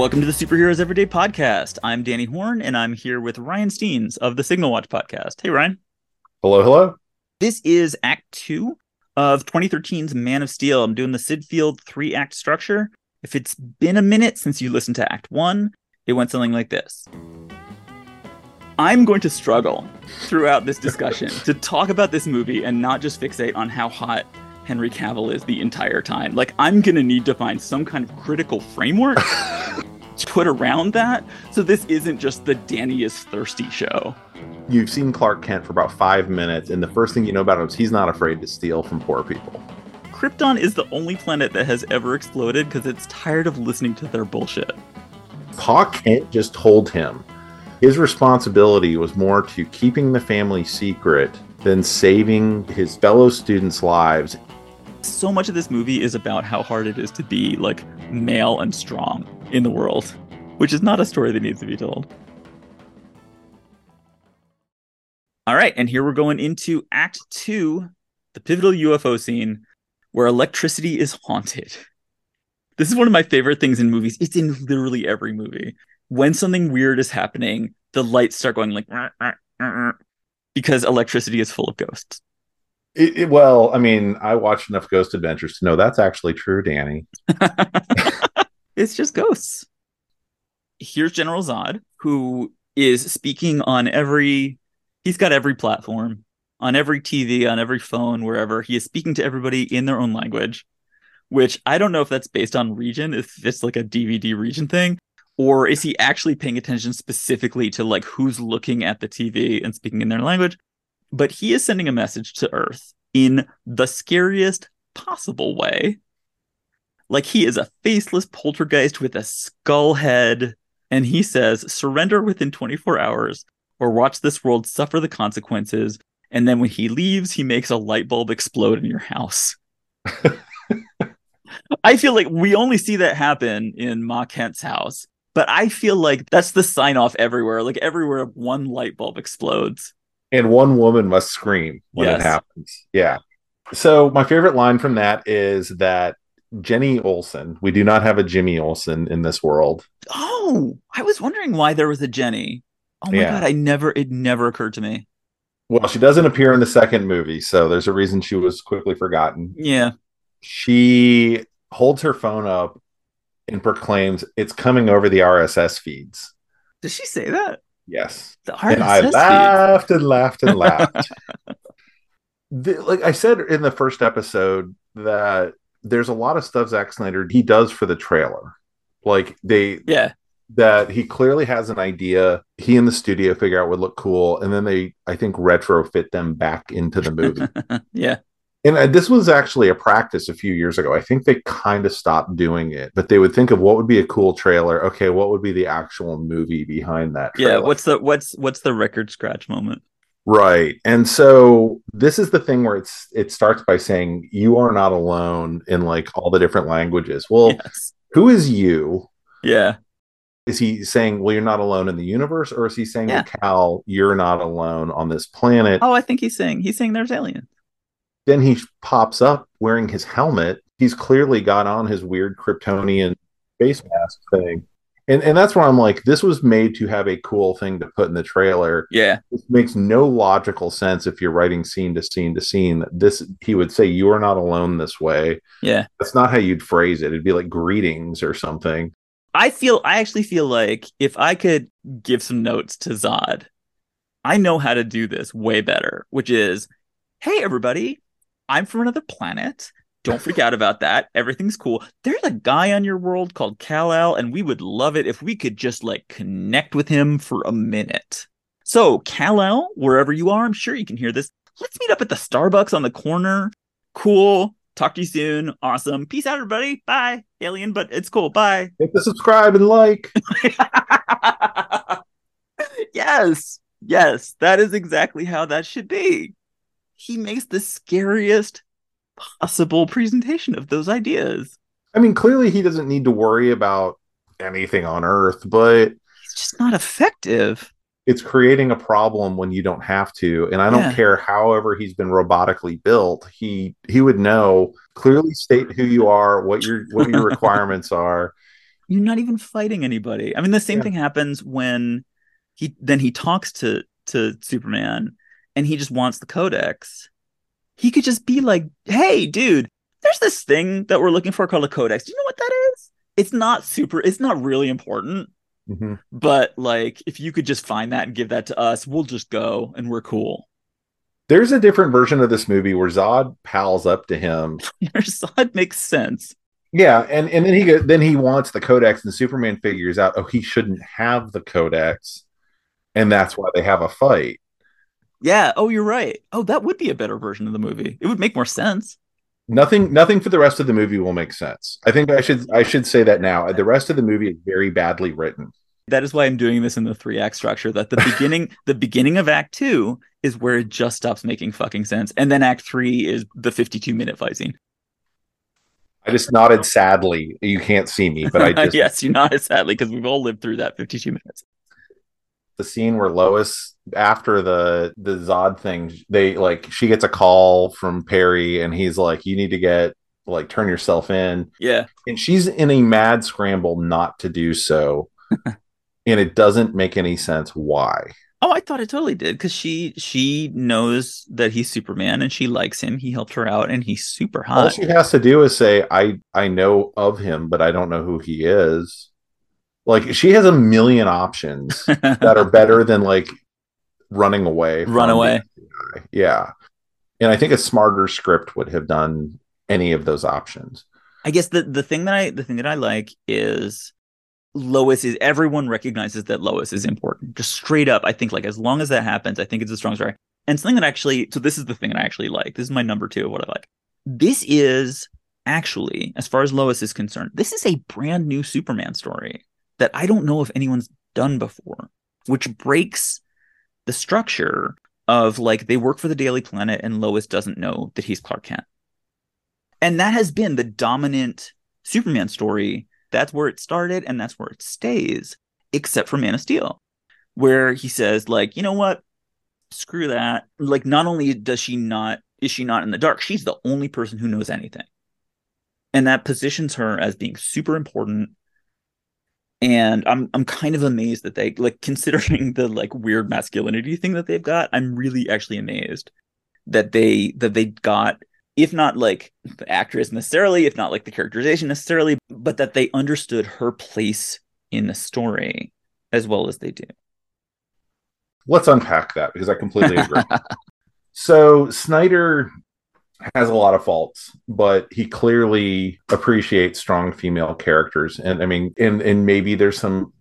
Welcome to the Superheroes Everyday Podcast. I'm Danny Horn, and I'm here with Ryan Steens of the Signal Watch Podcast. Hey, Ryan. Hello, hello. This is Act Two of 2013's Man of Steel. I'm doing the Syd Field three act structure. If it's been a minute since you listened to Act One, it went something like this. I'm going to struggle throughout this discussion to talk about this movie and not just fixate on how hot Henry Cavill is the entire time. Like, I'm going to need to find some kind of critical framework to put around that. So this isn't just the Danny is thirsty show. You've seen Clark Kent for about five minutes, and the first thing you know about him is he's not afraid to steal from poor people. Krypton is the only planet that has ever exploded because it's tired of listening to their bullshit. Pa Kent just told him his responsibility was more to keeping the family secret than saving his fellow students' lives so much of this movie is about how hard it is to be like male and strong in the world, which is not a story that needs to be told. All right, and here we're going into Act Two, the pivotal UFO scene where electricity is haunted. This is one of my favorite things in movies. It's in literally every movie. When something weird is happening, the lights start going like because electricity is full of ghosts. It, it, well, I mean, I watched enough Ghost Adventures to know that's actually true, Danny. it's just ghosts. Here's General Zod, who is speaking on every, he's got every platform, on every TV, on every phone, wherever. He is speaking to everybody in their own language, which I don't know if that's based on region, if it's like a DVD region thing, or is he actually paying attention specifically to like who's looking at the TV and speaking in their language? But he is sending a message to Earth in the scariest possible way. Like he is a faceless poltergeist with a skull head, and he says, surrender within 24 hours or watch this world suffer the consequences. And then when he leaves, he makes a light bulb explode in your house. I feel like we only see that happen in Ma Kent's house, but I feel like that's the sign off everywhere. Like everywhere, one light bulb explodes and one woman must scream when yes. it happens. Yeah. So my favorite line from that is that Jenny Olsen. We do not have a Jimmy Olsen in this world. Oh, I was wondering why there was a Jenny. Oh my yeah. god, I never it never occurred to me. Well, she doesn't appear in the second movie, so there's a reason she was quickly forgotten. Yeah. She holds her phone up and proclaims it's coming over the RSS feeds. Does she say that? Yes. and I laughed and laughed and laughed. the, like I said in the first episode, that there's a lot of stuff Zack Snyder he does for the trailer. Like they yeah that he clearly has an idea he and the studio figure out would look cool and then they i think retrofit them back into the movie yeah and uh, this was actually a practice a few years ago. I think they kind of stopped doing it, but they would think of what would be a cool trailer. Okay, what would be the actual movie behind that? Trailer? Yeah, what's the what's what's the record scratch moment? Right. And so this is the thing where it's it starts by saying you are not alone in like all the different languages. Well, yes. who is you? Yeah. Is he saying, well, you're not alone in the universe, or is he saying yeah. to Kal, you're not alone on this planet? Oh, I think he's saying he's saying there's aliens. Then he pops up wearing his helmet. He's clearly got on his weird Kryptonian face mask thing. And, and that's where I'm like, this was made to have a cool thing to put in the trailer. Yeah. It makes no logical sense if you're writing scene to scene to scene. This he would say, You are not alone this way. Yeah. That's not how you'd phrase it. It'd be like greetings or something. I feel I actually feel like if I could give some notes to Zod, I know how to do this way better, which is, hey everybody, I'm from another planet. Don't freak out about that. Everything's cool. There's a guy on your world called Kal-El, and we would love it if we could just like connect with him for a minute. So, Kal-El, wherever you are, I'm sure you can hear this. Let's meet up at the Starbucks on the corner. Cool. Talk to you soon. Awesome. Peace out, everybody. Bye, alien, but it's cool. Bye. Hit the subscribe and like. yes. Yes. That is exactly how that should be he makes the scariest possible presentation of those ideas. I mean, clearly he doesn't need to worry about anything on Earth, but it's just not effective. It's creating a problem when you don't have to. And I don't yeah. care however he's been robotically built, he he would know clearly state who you are, what your what your requirements are. You're not even fighting anybody. I mean, the same yeah. thing happens when he then he talks to to Superman and he just wants the codex. He could just be like, "Hey, dude, there's this thing that we're looking for called a codex. Do you know what that is? It's not super. It's not really important." Mm-hmm. But like, if you could just find that and give that to us, we'll just go and we're cool. There's a different version of this movie where Zod pals up to him. Zod makes sense. Yeah, and and then he go, then he wants the codex, and Superman figures out, oh, he shouldn't have the codex, and that's why they have a fight. Yeah. Oh, you're right. Oh, that would be a better version of the movie. It would make more sense. Nothing. Nothing for the rest of the movie will make sense. I think I should. I should say that now. The rest of the movie is very badly written. That is why I'm doing this in the three act structure. That the beginning, the beginning of Act Two is where it just stops making fucking sense, and then Act Three is the 52 minute fight scene. I just nodded sadly. You can't see me, but I just yes, you nodded sadly because we've all lived through that 52 minutes. The scene where Lois, after the the Zod thing, they like she gets a call from Perry, and he's like, "You need to get like turn yourself in." Yeah, and she's in a mad scramble not to do so, and it doesn't make any sense why. Oh, I thought it totally did because she she knows that he's Superman and she likes him. He helped her out and he's super hot. All she has to do is say, "I I know of him, but I don't know who he is." Like she has a million options that are better than like running away. Run away. Yeah, and I think a smarter script would have done any of those options. I guess the the thing that I the thing that I like is Lois is everyone recognizes that Lois is important. Just straight up, I think like as long as that happens, I think it's a strong story. And something that actually, so this is the thing that I actually like. This is my number two of what I like. This is actually, as far as Lois is concerned, this is a brand new Superman story that I don't know if anyone's done before, which breaks the structure of like they work for the Daily Planet and Lois doesn't know that he's Clark Kent. And that has been the dominant Superman story that's where it started and that's where it stays, except for Man of Steel, where he says, like, you know what? Screw that. Like, not only does she not, is she not in the dark, she's the only person who knows anything. And that positions her as being super important. And I'm I'm kind of amazed that they like considering the like weird masculinity thing that they've got, I'm really actually amazed that they that they got if not like the actress necessarily, if not like the characterization necessarily, but that they understood her place in the story as well as they do. Let's unpack that because I completely agree. so Snyder has a lot of faults, but he clearly appreciates strong female characters. And I mean, and and maybe there's some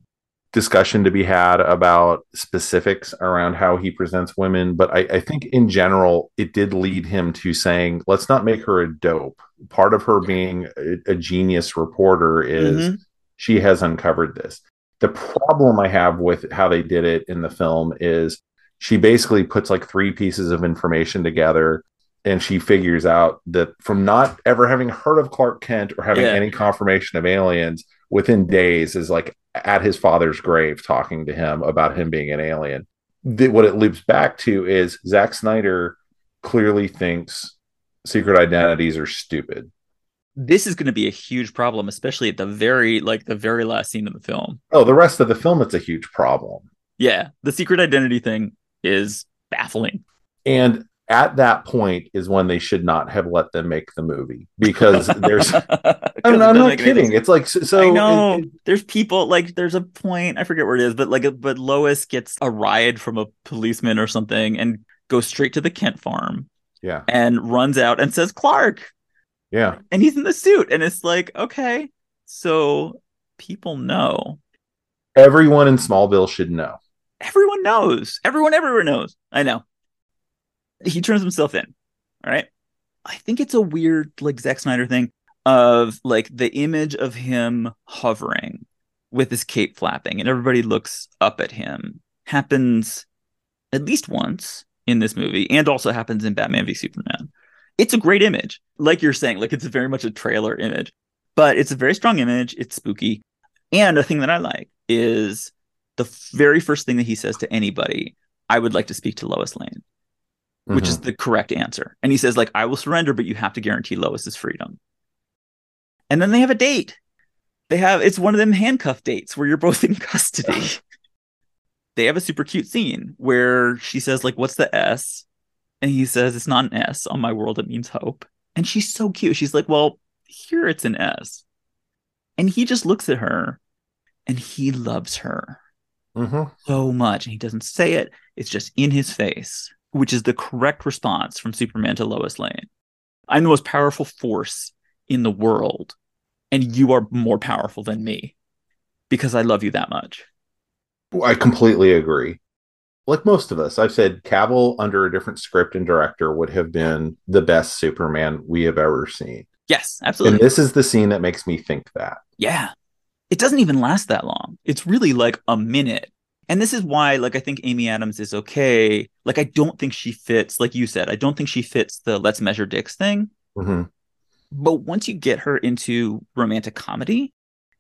discussion to be had about specifics around how he presents women, but I, I, think in general, it did lead him to saying, let's not make her a dope. Part of her being a, a genius reporter is mm-hmm. she has uncovered this. The problem I have with how they did it in the film is she basically puts like three pieces of information together and she figures out that from not ever having heard of Clark Kent or having yeah. any confirmation of aliens within days is like at his father's grave talking to him about him being an alien. The, what it loops back to is Zack Snyder clearly thinks secret identities are stupid. This is going to be a huge problem, especially at the very like the very last scene of the film. Oh, the rest of the film, it's a huge problem. Yeah, the secret identity thing is baffling. And at that point is when they should not have let them make the movie because there's I'm, I'm not kidding. it's like so I know. it, it, there's people like there's a point I forget where it is but like but Lois gets a ride from a policeman or something and goes straight to the Kent farm yeah. and runs out and says Clark. Yeah. And he's in the suit and it's like okay so people know. Everyone in Smallville should know. Everyone knows. Everyone everywhere knows. I know he turns himself in. All right. I think it's a weird like Zack Snyder thing of like the image of him hovering with his cape flapping and everybody looks up at him happens at least once in this movie and also happens in Batman v Superman. It's a great image. Like you're saying, like it's very much a trailer image, but it's a very strong image. It's spooky. And a thing that I like is the very first thing that he says to anybody, I would like to speak to Lois Lane which mm-hmm. is the correct answer. And he says, like, I will surrender, but you have to guarantee Lois's freedom. And then they have a date. They have it's one of them handcuff dates where you're both in custody. they have a super cute scene where she says, like, what's the S? And he says, It's not an S. On my world, it means hope. And she's so cute. She's like, Well, here it's an S. And he just looks at her and he loves her mm-hmm. so much. And he doesn't say it, it's just in his face, which is the correct response from Superman to Lois Lane. I'm the most powerful force in the world, and you are more powerful than me because I love you that much. I completely agree. Like most of us, I've said Cavill under a different script and director would have been the best Superman we have ever seen. Yes, absolutely. And this is the scene that makes me think that. Yeah. It doesn't even last that long. It's really like a minute. And this is why, like, I think Amy Adams is okay. Like, I don't think she fits, like you said, I don't think she fits the let's measure dicks thing. Mm-hmm. But once you get her into romantic comedy,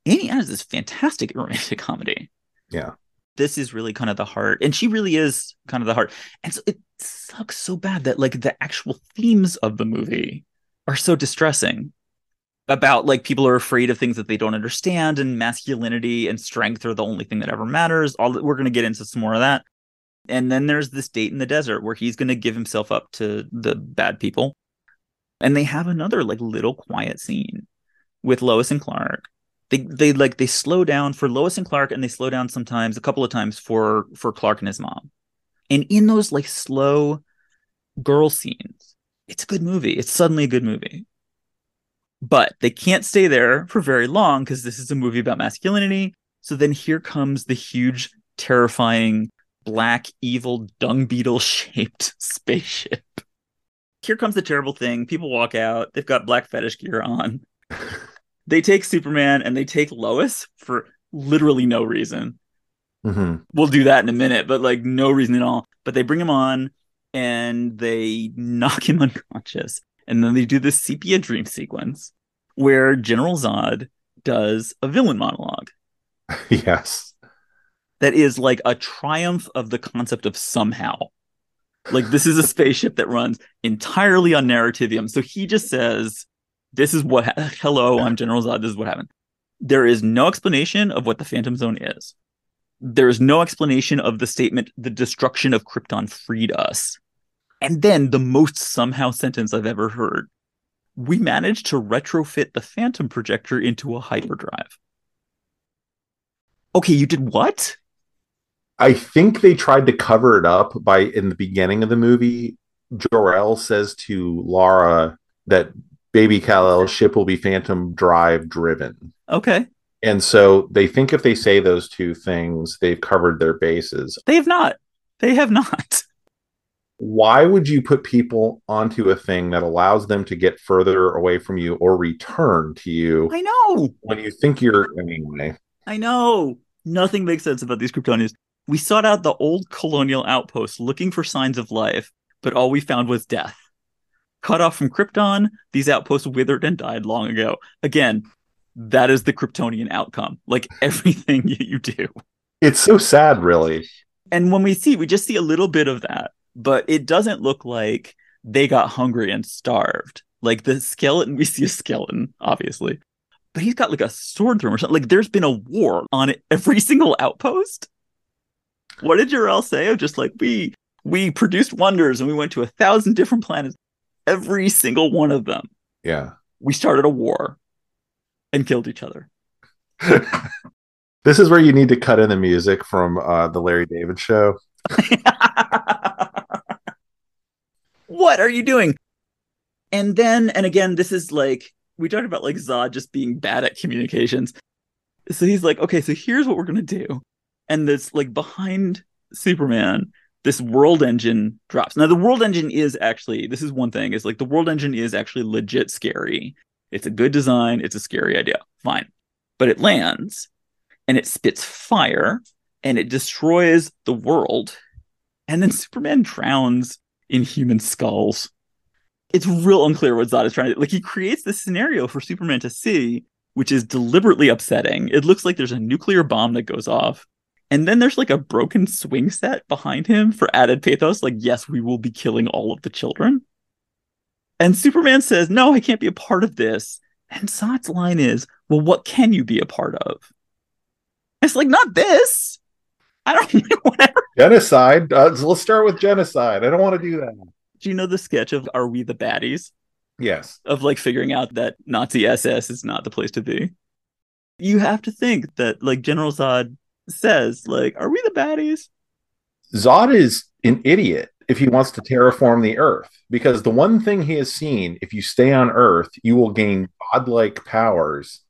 Amy Adams is fantastic at romantic comedy. Yeah. This is really kind of the heart. And she really is kind of the heart. And so it sucks so bad that, like, the actual themes of the movie are so distressing about like people are afraid of things that they don't understand and masculinity and strength are the only thing that ever matters. All we're going to get into some more of that. And then there's this date in the desert where he's going to give himself up to the bad people. And they have another like little quiet scene with Lois and Clark. They they like they slow down for Lois and Clark and they slow down sometimes a couple of times for for Clark and his mom. And in those like slow girl scenes it's a good movie. It's suddenly a good movie. But they can't stay there for very long because this is a movie about masculinity. So then here comes the huge, terrifying, black, evil, dung beetle shaped spaceship. Here comes the terrible thing. People walk out. They've got black fetish gear on. they take Superman and they take Lois for literally no reason. Mm-hmm. We'll do that in a minute, but like no reason at all. But they bring him on and they knock him unconscious. And then they do this sepia dream sequence where General Zod does a villain monologue. yes. That is like a triumph of the concept of somehow. Like this is a spaceship that runs entirely on narrativium. So he just says, This is what ha- hello, I'm General Zod, this is what happened. There is no explanation of what the Phantom Zone is there's no explanation of the statement the destruction of krypton freed us and then the most somehow sentence i've ever heard we managed to retrofit the phantom projector into a hyperdrive okay you did what i think they tried to cover it up by in the beginning of the movie Jor-El says to Lara that baby Kal-El's ship will be phantom drive driven. Okay. And so they think if they say those two things, they've covered their bases. They have not. They have not. Why would you put people onto a thing that allows them to get further away from you or return to you? I know. When you think you're anyway. I know. Nothing makes sense about these Kryptonians. We sought out the old colonial outpost looking for signs of life, but all we found was death. Cut off from Krypton, these outposts withered and died long ago. Again, that is the Kryptonian outcome. Like everything you do. It's so sad, really. And when we see, we just see a little bit of that, but it doesn't look like they got hungry and starved. Like the skeleton, we see a skeleton, obviously, but he's got like a sword through him or something. Like there's been a war on every single outpost. What did Jor-El say? Of just like we we produced wonders and we went to a thousand different planets. Every single one of them. Yeah. We started a war and killed each other. this is where you need to cut in the music from uh, the Larry David show. What are you doing? And then, and again, this is like we talked about like Zod just being bad at communications. So he's like, okay, so here's what we're gonna do. And this like behind Superman, this world engine drops. Now the world engine is actually this is one thing, is like the world engine is actually legit scary. It's a good design. It's a scary idea. Fine. But it lands and it spits fire and it destroys the world. And then Superman drowns in human skulls. It's real unclear what Zod is trying to like. He creates this scenario for Superman to see, which is deliberately upsetting. It looks like there's a nuclear bomb that goes off. And then there's like a broken swing set behind him for added pathos. Like, yes, we will be killing all of the children. And Superman says, No, I can't be a part of this. And Zod's line is, well, what can you be a part of? It's like, not this. I don't whatever. Genocide. Uh, let's start with genocide. I don't want to do that. Do you know the sketch of Are We the Baddies? Yes. Of like figuring out that Nazi SS is not the place to be. You have to think that like General Zod says, like, are we the baddies? Zod is an idiot if he wants to terraform the earth because the one thing he has seen if you stay on earth you will gain godlike powers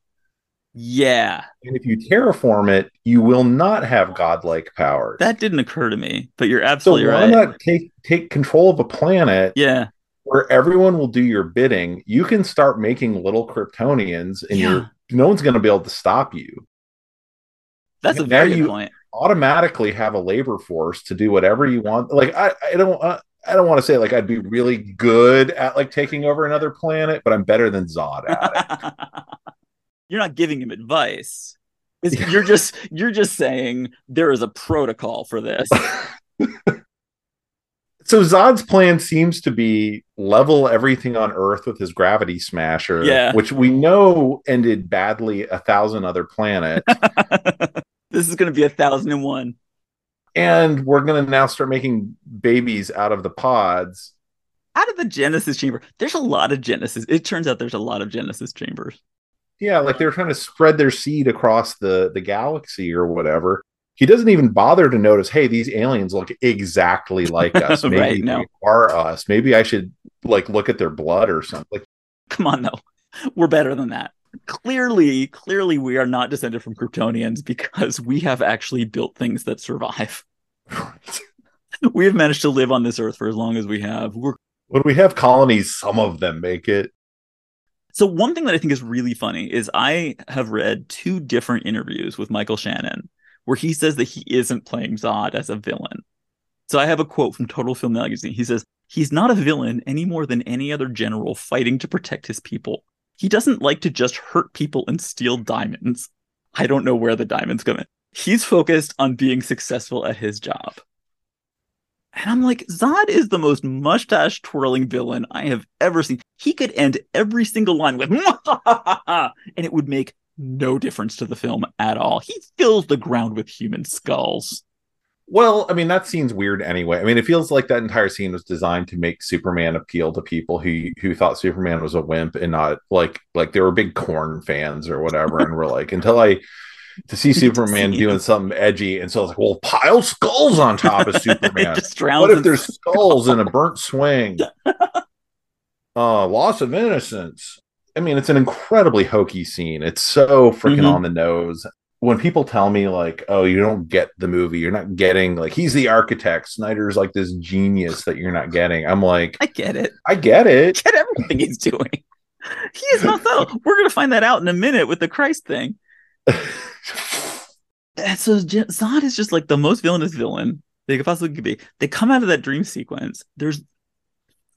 yeah. And if you terraform it you will not have godlike powers. That didn't occur to me but you're absolutely so why right. not take take control of a planet yeah. where everyone will do your bidding? You can start making little kryptonians and yeah. you're no one's going to be able to stop you. That's a very good point. automatically have a labor force to do whatever you want. Like I, I don't, uh, I don't want to say like I'd be really good at like taking over another planet, but I'm better than Zod at it. you're not giving him advice. you're just you're just saying there is a protocol for this. so Zod's plan seems to be level everything on Earth with his gravity smasher, yeah. which we know ended badly a thousand other planets. This is going to be a thousand and one. And we're going to now start making babies out of the pods. Out of the Genesis chamber. There's a lot of Genesis. It turns out there's a lot of Genesis chambers. Yeah, like they're trying to spread their seed across the, the galaxy or whatever. He doesn't even bother to notice, hey, these aliens look exactly like us. Maybe right, no. they are us. Maybe I should like look at their blood or something. Like, come on, though. We're better than that clearly, clearly, we are not descended from Kryptonians because we have actually built things that survive. we have managed to live on this earth for as long as we have. We're when we have colonies, some of them make it. So one thing that I think is really funny is I have read two different interviews with Michael Shannon where he says that he isn't playing Zod as a villain. So I have a quote from Total Film Magazine. He says, He's not a villain any more than any other general fighting to protect his people. He doesn't like to just hurt people and steal diamonds. I don't know where the diamonds come in. He's focused on being successful at his job. And I'm like, Zod is the most mustache twirling villain I have ever seen. He could end every single line with, and it would make no difference to the film at all. He fills the ground with human skulls. Well, I mean, that scene's weird anyway. I mean, it feels like that entire scene was designed to make Superman appeal to people who who thought Superman was a wimp and not like like they were big Korn fans or whatever, and were like, until I to see Superman doing something edgy, and so I was like, well, pile skulls on top of Superman. what if there's skulls in a burnt swing? uh, loss of innocence. I mean, it's an incredibly hokey scene. It's so freaking mm-hmm. on the nose when people tell me like, "Oh, you don't get the movie. You're not getting like he's the architect. Snyder's like this genius that you're not getting." I'm like, I get it. I get it. I get everything he's doing. He is not subtle. We're gonna find that out in a minute with the Christ thing. And so Zod is just like the most villainous villain they could possibly be. They come out of that dream sequence. There's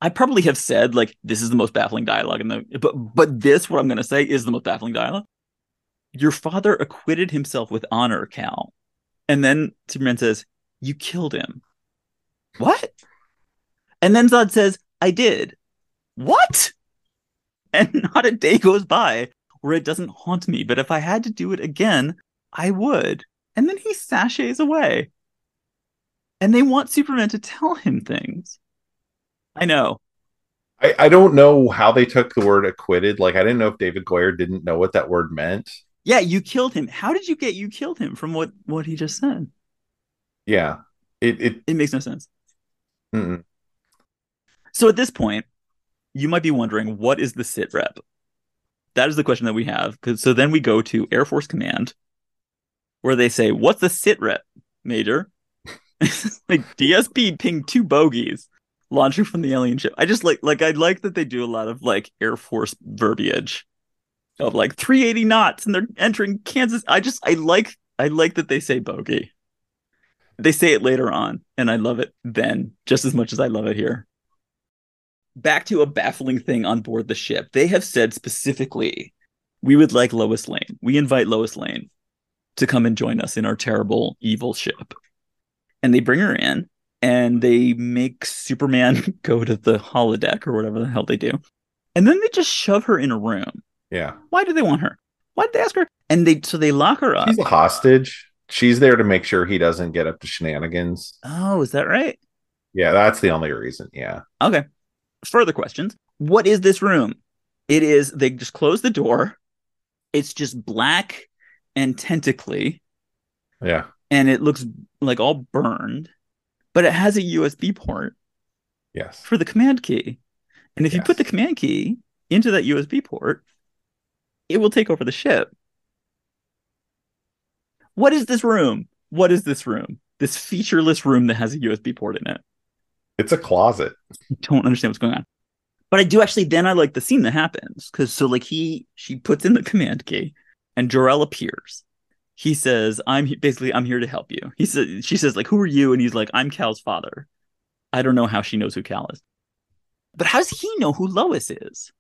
I probably have said like this is the most baffling dialogue in the but but this what I'm gonna say is the most baffling dialogue your father acquitted himself with honor, Kal, And then Superman says, You killed him. What? And then Zod says, I did. What? And not a day goes by where it doesn't haunt me, but if I had to do it again, I would. And then he sashays away. And they want Superman to tell him things. I know. I, I don't know how they took the word acquitted. Like, I didn't know if David Goyer didn't know what that word meant. Yeah, you killed him. How did you get you killed him from what what he just said? Yeah, it it it makes no sense. Mm-mm. So at this point, you might be wondering what is the sit rep? That is the question that we have. Because so then we go to Air Force Command, where they say, "What's the sit rep, Major?" like DSP pinged two bogeys launching from the alien ship. I just like like I like that they do a lot of like Air Force verbiage of like 380 knots and they're entering Kansas. I just I like I like that they say bogey. They say it later on, and I love it then just as much as I love it here. Back to a baffling thing on board the ship. They have said specifically, we would like Lois Lane. We invite Lois Lane to come and join us in our terrible evil ship. And they bring her in and they make Superman go to the holodeck or whatever the hell they do. And then they just shove her in a room yeah. Why do they want her? Why did they ask her? And they so they lock her up. She's a hostage. She's there to make sure he doesn't get up to shenanigans. Oh, is that right? Yeah, that's the only reason. Yeah. Okay. Further questions. What is this room? It is they just close the door. It's just black and tentacly. Yeah. And it looks like all burned, but it has a USB port. Yes. For the command key. And if yes. you put the command key into that USB port, it will take over the ship. What is this room? What is this room? This featureless room that has a USB port in it. It's a closet. I don't understand what's going on. But I do actually then I like the scene that happens. Cause so like he she puts in the command key and Jor-El appears. He says, I'm basically I'm here to help you. He says she says, like, who are you? And he's like, I'm Kal's father. I don't know how she knows who Kal is. But how does he know who Lois is?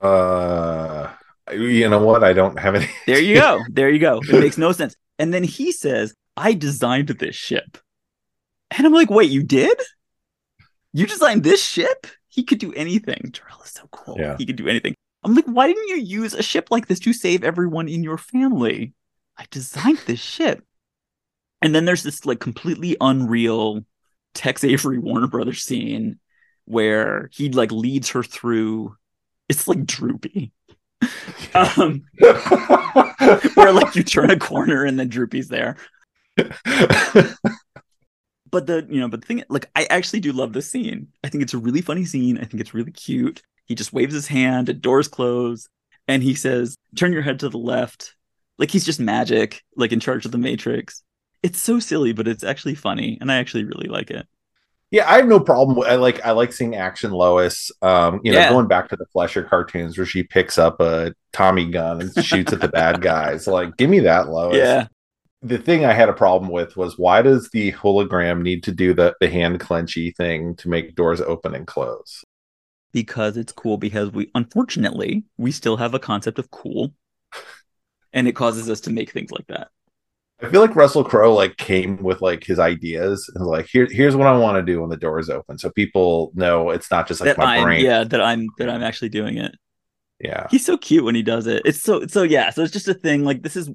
Uh you know what? I don't have any. there you go. There you go. It makes no sense. And then he says, I designed this ship. And I'm like, wait, you did? You designed this ship? He could do anything. Jor-El is so cool. Yeah. He could do anything. I'm like, why didn't you use a ship like this to save everyone in your family? I designed this ship. And then there's this like completely unreal Tex Avery Warner Brothers scene where he like leads her through. It's like droopy. um, where like you turn a corner and then Droopy's there. but the you know, but the thing like I actually do love this scene. I think it's a really funny scene. I think it's really cute. He just waves his hand, and doors close, and he says, "Turn your head to the left." Like he's just magic, like in charge of the Matrix. It's so silly, but it's actually funny, and I actually really like it. Yeah, I have no problem. With, I like I like seeing action Lois. Um, you know, yeah. going back to the Fleischer cartoons where she picks up a Tommy gun and shoots at the bad guys. Like, give me that Lois. Yeah. The thing I had a problem with was why does the hologram need to do the the hand clenchy thing to make doors open and close? Because it's cool. Because we unfortunately we still have a concept of cool, and it causes us to make things like that. I feel like Russell Crowe like came with like his ideas and like here here's what I want to do when the door is open, so people know it's not just like that my I'm, brain. Yeah, that I'm that I'm actually doing it. Yeah, he's so cute when he does it. It's so so yeah. So it's just a thing. Like this is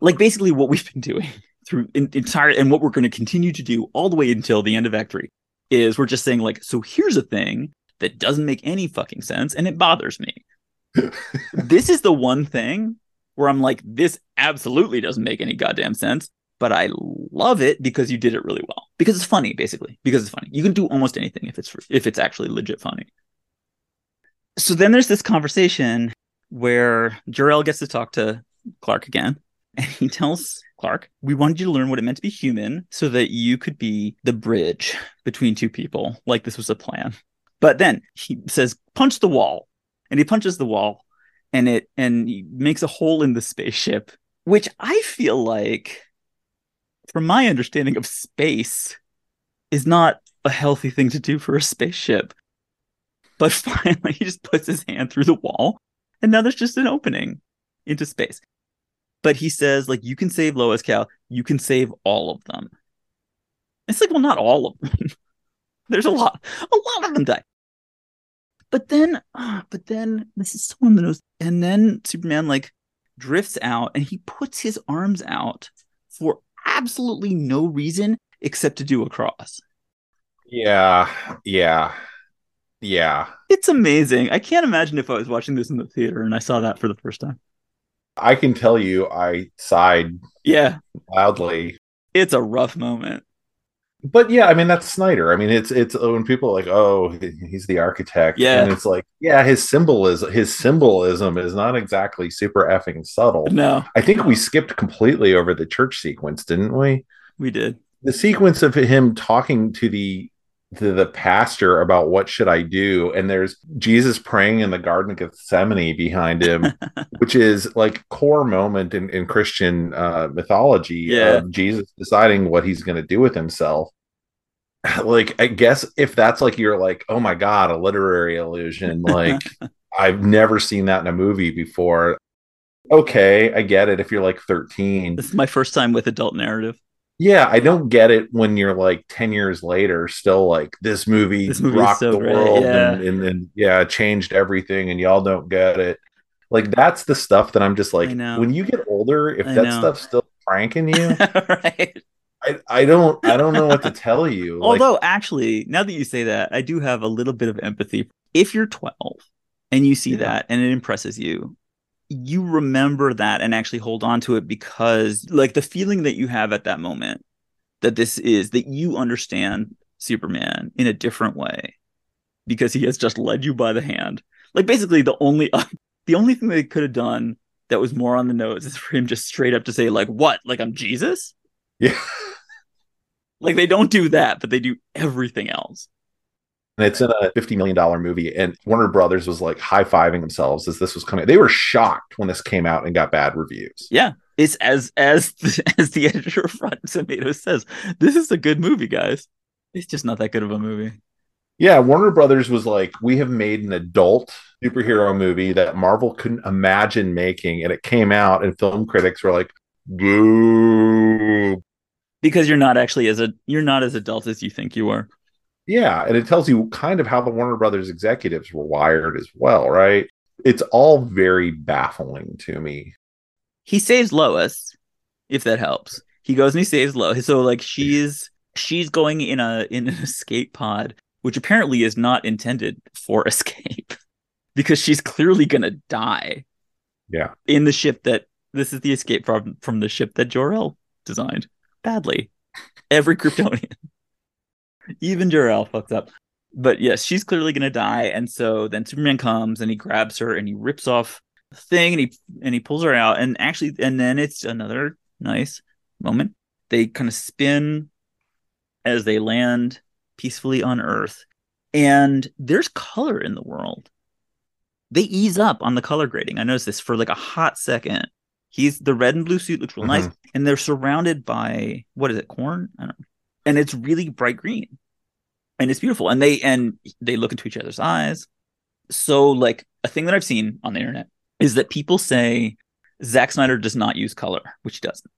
like basically what we've been doing through in, entire and what we're going to continue to do all the way until the end of Act Three is we're just saying like so here's a thing that doesn't make any fucking sense and it bothers me. this is the one thing where I'm like, this absolutely doesn't make any goddamn sense, but I love it because you did it really well. Because it's funny, basically. Because it's funny. You can do almost anything if it's if it's actually legit funny. So then there's this conversation where Jor-El gets to talk to Clark again, and he tells Clark, "We wanted you to learn what it meant to be human, so that you could be the bridge between two people. Like this was a plan." But then he says, "Punch the wall," and he punches the wall, and it and he makes a hole in the spaceship, which I feel like, from my understanding of space, is not a healthy thing to do for a spaceship. But finally, he just puts his hand through the wall, and now there's just an opening into space. But he says, like, you can save Lois Kal, you can save all of them. It's like, well, not all of them. there's a lot, a lot of them die. But then, uh, but then this is so on the nose. And then Superman like drifts out and he puts his arms out for absolutely no reason except to do a cross. Yeah, yeah, yeah. It's amazing. I can't imagine if I was watching this in the theater and I saw that for the first time. I can tell you, I sighed. Yeah, loudly. It's a rough moment but yeah, I mean that's Snyder. I mean it's it's when people are like, oh, he's the architect. Yeah, and it's like, yeah, his symbolism his symbolism is not exactly super effing subtle. No, I think we skipped completely over the church sequence, didn't we? We did. The sequence of him talking to the to the pastor about what should I do, and there's Jesus praying in the Garden of Gethsemane behind him, which is like core moment in, in Christian uh, mythology yeah. of Jesus deciding what he's going to do with himself. Like, I guess if that's like you're like, oh my god, a literary illusion, like I've never seen that in a movie before. Okay, I get it if you're like 13. This is my first time with adult narrative yeah, I don't get it when you're like 10 years later, still like this movie, this rocked so the great. world yeah. And, and, and, yeah, changed everything, and y'all don't get it. Like that's the stuff that I'm just like when you get older, if I that know. stuff's still pranking you, right? I, I don't I don't know what to tell you. Although like, actually, now that you say that, I do have a little bit of empathy. If you're 12 and you see yeah. that and it impresses you, you remember that and actually hold on to it because like the feeling that you have at that moment that this is that you understand Superman in a different way because he has just led you by the hand. Like basically the only the only thing they could have done that was more on the nose is for him just straight up to say like what? Like I'm Jesus? Yeah. like they don't do that, but they do everything else. And it's in a $50 million movie. And Warner Brothers was like high fiving themselves as this was coming. They were shocked when this came out and got bad reviews. Yeah. It's as as as the editor of Rotten Tomatoes says, this is a good movie, guys. It's just not that good of a movie. Yeah, Warner Brothers was like, we have made an adult superhero movie that Marvel couldn't imagine making, and it came out, and film critics were like, boo. Because you're not actually as a you're not as adult as you think you are. Yeah, and it tells you kind of how the Warner Brothers executives were wired as well, right? It's all very baffling to me. He saves Lois, if that helps. He goes and he saves Lois. So like she's she's going in a in an escape pod, which apparently is not intended for escape because she's clearly gonna die. Yeah. In the ship that this is the escape from from the ship that Jor-El designed badly. Every Kryptonian. Even Jor-El fucks up. But yes, she's clearly gonna die, and so then Superman comes and he grabs her and he rips off the thing and he and he pulls her out, and actually, and then it's another nice moment. They kind of spin as they land peacefully on Earth, and there's color in the world. They ease up on the color grading. I noticed this for like a hot second. He's the red and blue suit looks real mm-hmm. nice, and they're surrounded by what is it, corn? I don't know. And it's really bright green, and it's beautiful. And they and they look into each other's eyes. So, like a thing that I've seen on the internet is that people say Zack Snyder does not use color, which he doesn't.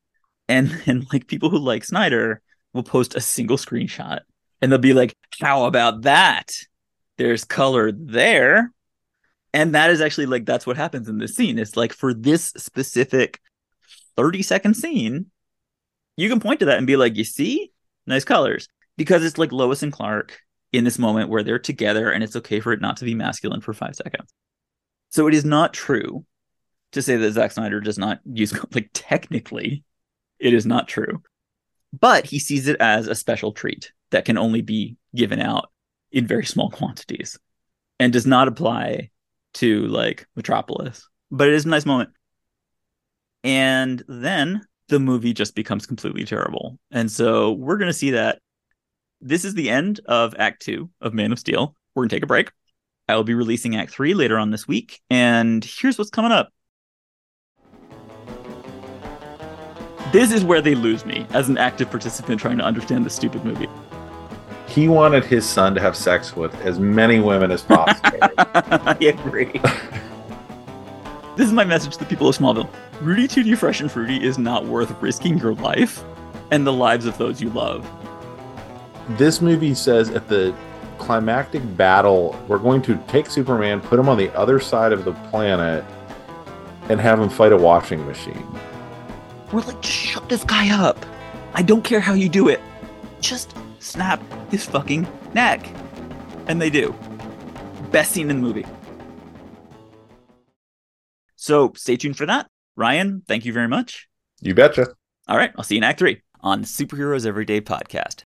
And and like people who like Snyder will post a single screenshot and they'll be like, "How about that? There's color there." And that is actually like that's what happens in this scene. It's like for this specific 30 second scene, you can point to that and be like, "You see? Nice colors." Because it's like Lois and Clark in this moment where they're together and it's okay for it not to be masculine for 5 seconds. So it is not true to say that Zack Snyder does not use like technically it is not true. But he sees it as a special treat that can only be given out in very small quantities and does not apply to like Metropolis. But it is a nice moment. And then the movie just becomes completely terrible. And so we're going to see that this is the end of Act Two of Man of Steel. We're going to take a break. I will be releasing Act Three later on this week. And here's what's coming up. This is where they lose me as an active participant trying to understand this stupid movie. He wanted his son to have sex with as many women as possible. I agree. this is my message to the people of Smallville. Rooty Tooty Fresh and Fruity is not worth risking your life and the lives of those you love. This movie says at the climactic battle, we're going to take Superman, put him on the other side of the planet, and have him fight a washing machine. We're like, just shut this guy up. I don't care how you do it. Just snap his fucking neck. And they do. Best scene in the movie. So stay tuned for that. Ryan, thank you very much. You betcha. All right, I'll see you in Act 3 on Superheroes Everyday podcast.